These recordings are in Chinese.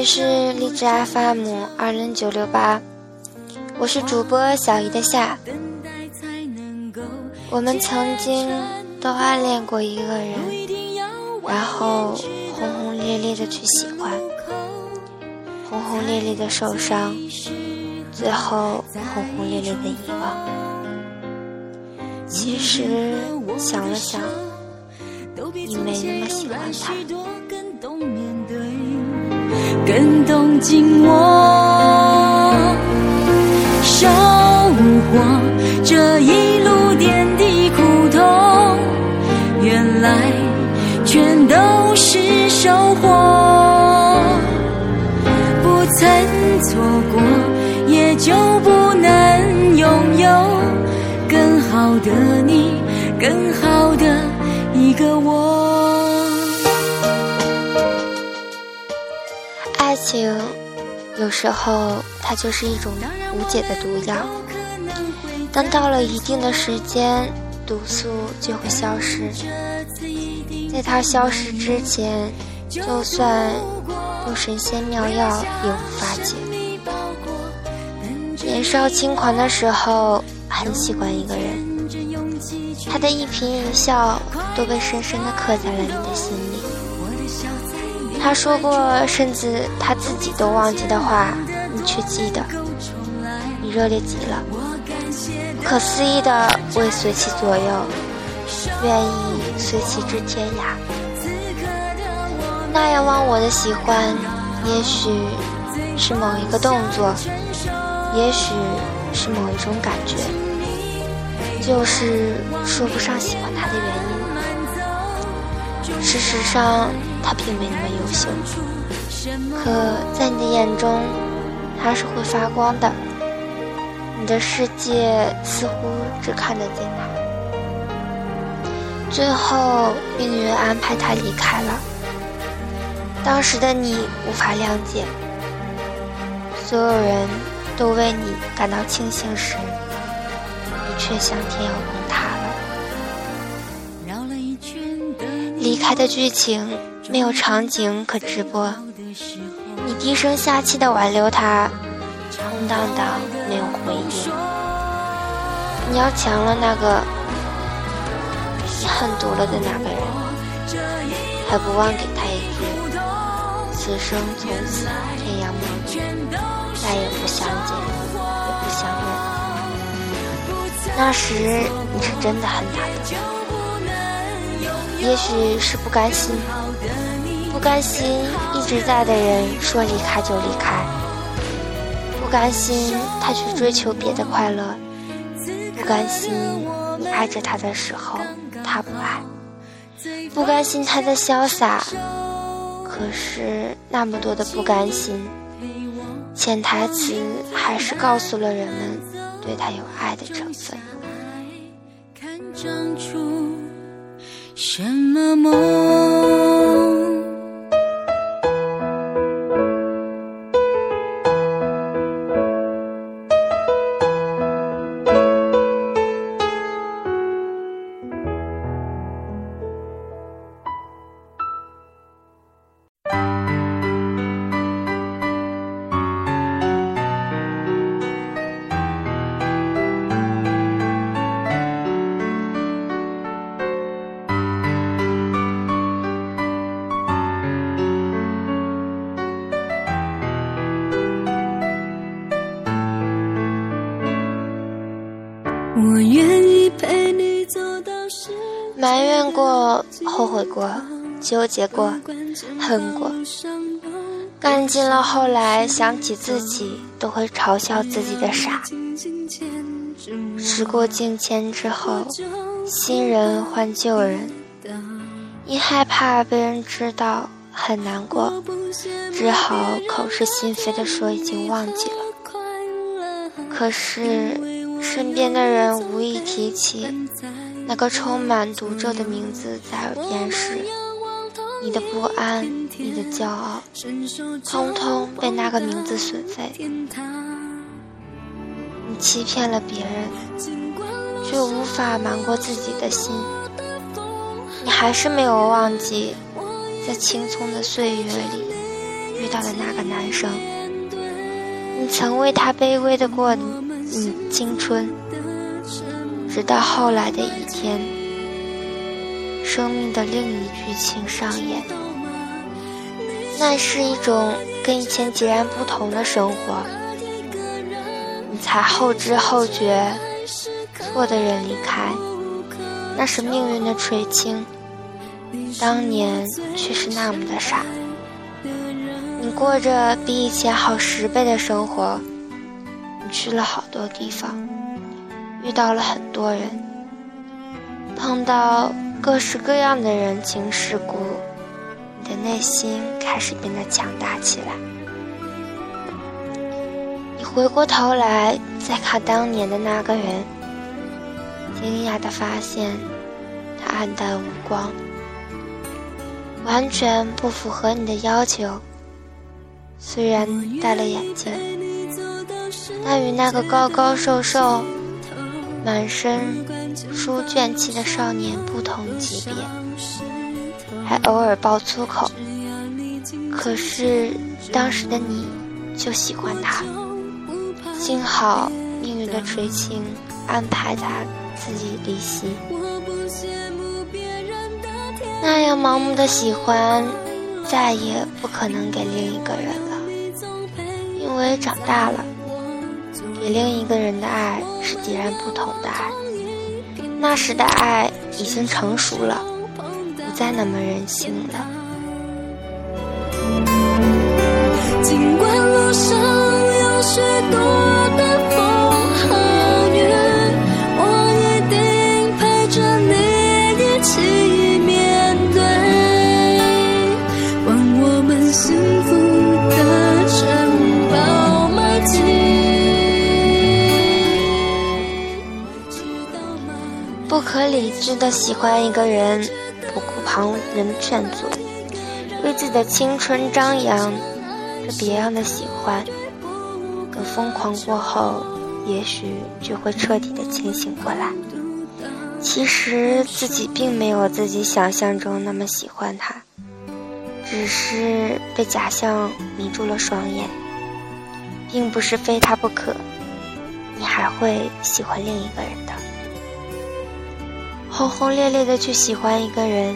里是荔枝 FM 二零九六八，我是主播小姨的夏。我们曾经都暗恋过一个人，然后轰轰烈烈的去喜欢，轰轰烈烈的受伤，最后轰轰烈烈的遗忘。其实想了想，你没那么喜欢他。更懂紧我，收获这一路点滴苦痛，原来全都是收获。不曾错过，也就不能拥有更好的你，更好的一个我。情有时候它就是一种无解的毒药，当到了一定的时间，毒素就会消失。在它消失之前，就算用神仙妙药也无法解。年少轻狂的时候，很喜欢一个人，他的一颦一笑都被深深的刻在了你的心里。他说过，甚至他自己都忘记的话，你却记得。你热烈极了，不可思议的未随其左右，愿意随其至天涯。那样忘我的喜欢，也许是某一个动作，也许是某一种感觉，就是说不上喜欢他的原因。事实上。他并没那么优秀，可在你的眼中，他是会发光的。你的世界似乎只看得见他。最后，命运安排他离开了。当时的你无法谅解，所有人都为你感到庆幸时，你却向天要崩塌了。离开的剧情。没有场景可直播，你低声下气的挽留他，空荡荡没有回应。你要强了那个你恨毒了的那个人，还不忘给他一句：此生从此天涯陌路，再也不相见，也不相认。那时你是真的恨他的，也许是不甘心。不甘心一直在的人说离开就离开，不甘心他去追求别的快乐，不甘心你爱着他的时候他不爱，不甘心他的潇洒。可是那么多的不甘心，潜台词还是告诉了人们对他有爱的成分。看长出什么梦？埋怨过，后悔过，纠结过，恨过，干尽了。后来想起自己，都会嘲笑自己的傻。时过境迁之后，新人换旧人，因害怕被人知道很难过，只好口是心非的说已经忘记了。可是。身边的人无意提起那个充满毒咒的名字在耳边时，你的不安、你的骄傲，通通被那个名字损废。你欺骗了别人，却无法瞒过自己的心。你还是没有忘记，在青葱的岁月里，遇到的那个男生，你曾为他卑微的过你青春，直到后来的一天，生命的另一剧情上演，那是一种跟以前截然不同的生活，你才后知后觉，错的人离开，那是命运的垂青。当年却是那么的傻，你过着比以前好十倍的生活，你去了好多地方，遇到了很多人，碰到各式各样的人情世故，你的内心开始变得强大起来。你回过头来再看当年的那个人，惊讶的发现，他黯淡无光。完全不符合你的要求。虽然戴了眼镜，但与那个高高瘦瘦、满身书卷气的少年不同级别，还偶尔爆粗口。可是当时的你就喜欢他，幸好命运的垂青安排他自己离席。那样盲目的喜欢，再也不可能给另一个人了，因为长大了，给另一个人的爱是截然不同的爱。那时的爱已经成熟了，不再那么任性了。尽管路上有许多的风。和雨，我一定陪着你一起面对，还我们幸福理智的喜欢一个人，不顾旁人劝阻，为自己的青春张扬，这别样的喜欢，等疯狂过后，也许就会彻底的清醒过来。其实自己并没有自己想象中那么喜欢他，只是被假象迷住了双眼，并不是非他不可，你还会喜欢另一个人的。轰轰烈烈的去喜欢一个人，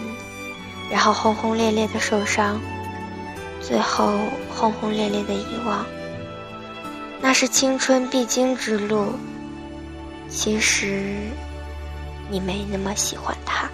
然后轰轰烈烈的受伤，最后轰轰烈烈的遗忘。那是青春必经之路。其实，你没那么喜欢他。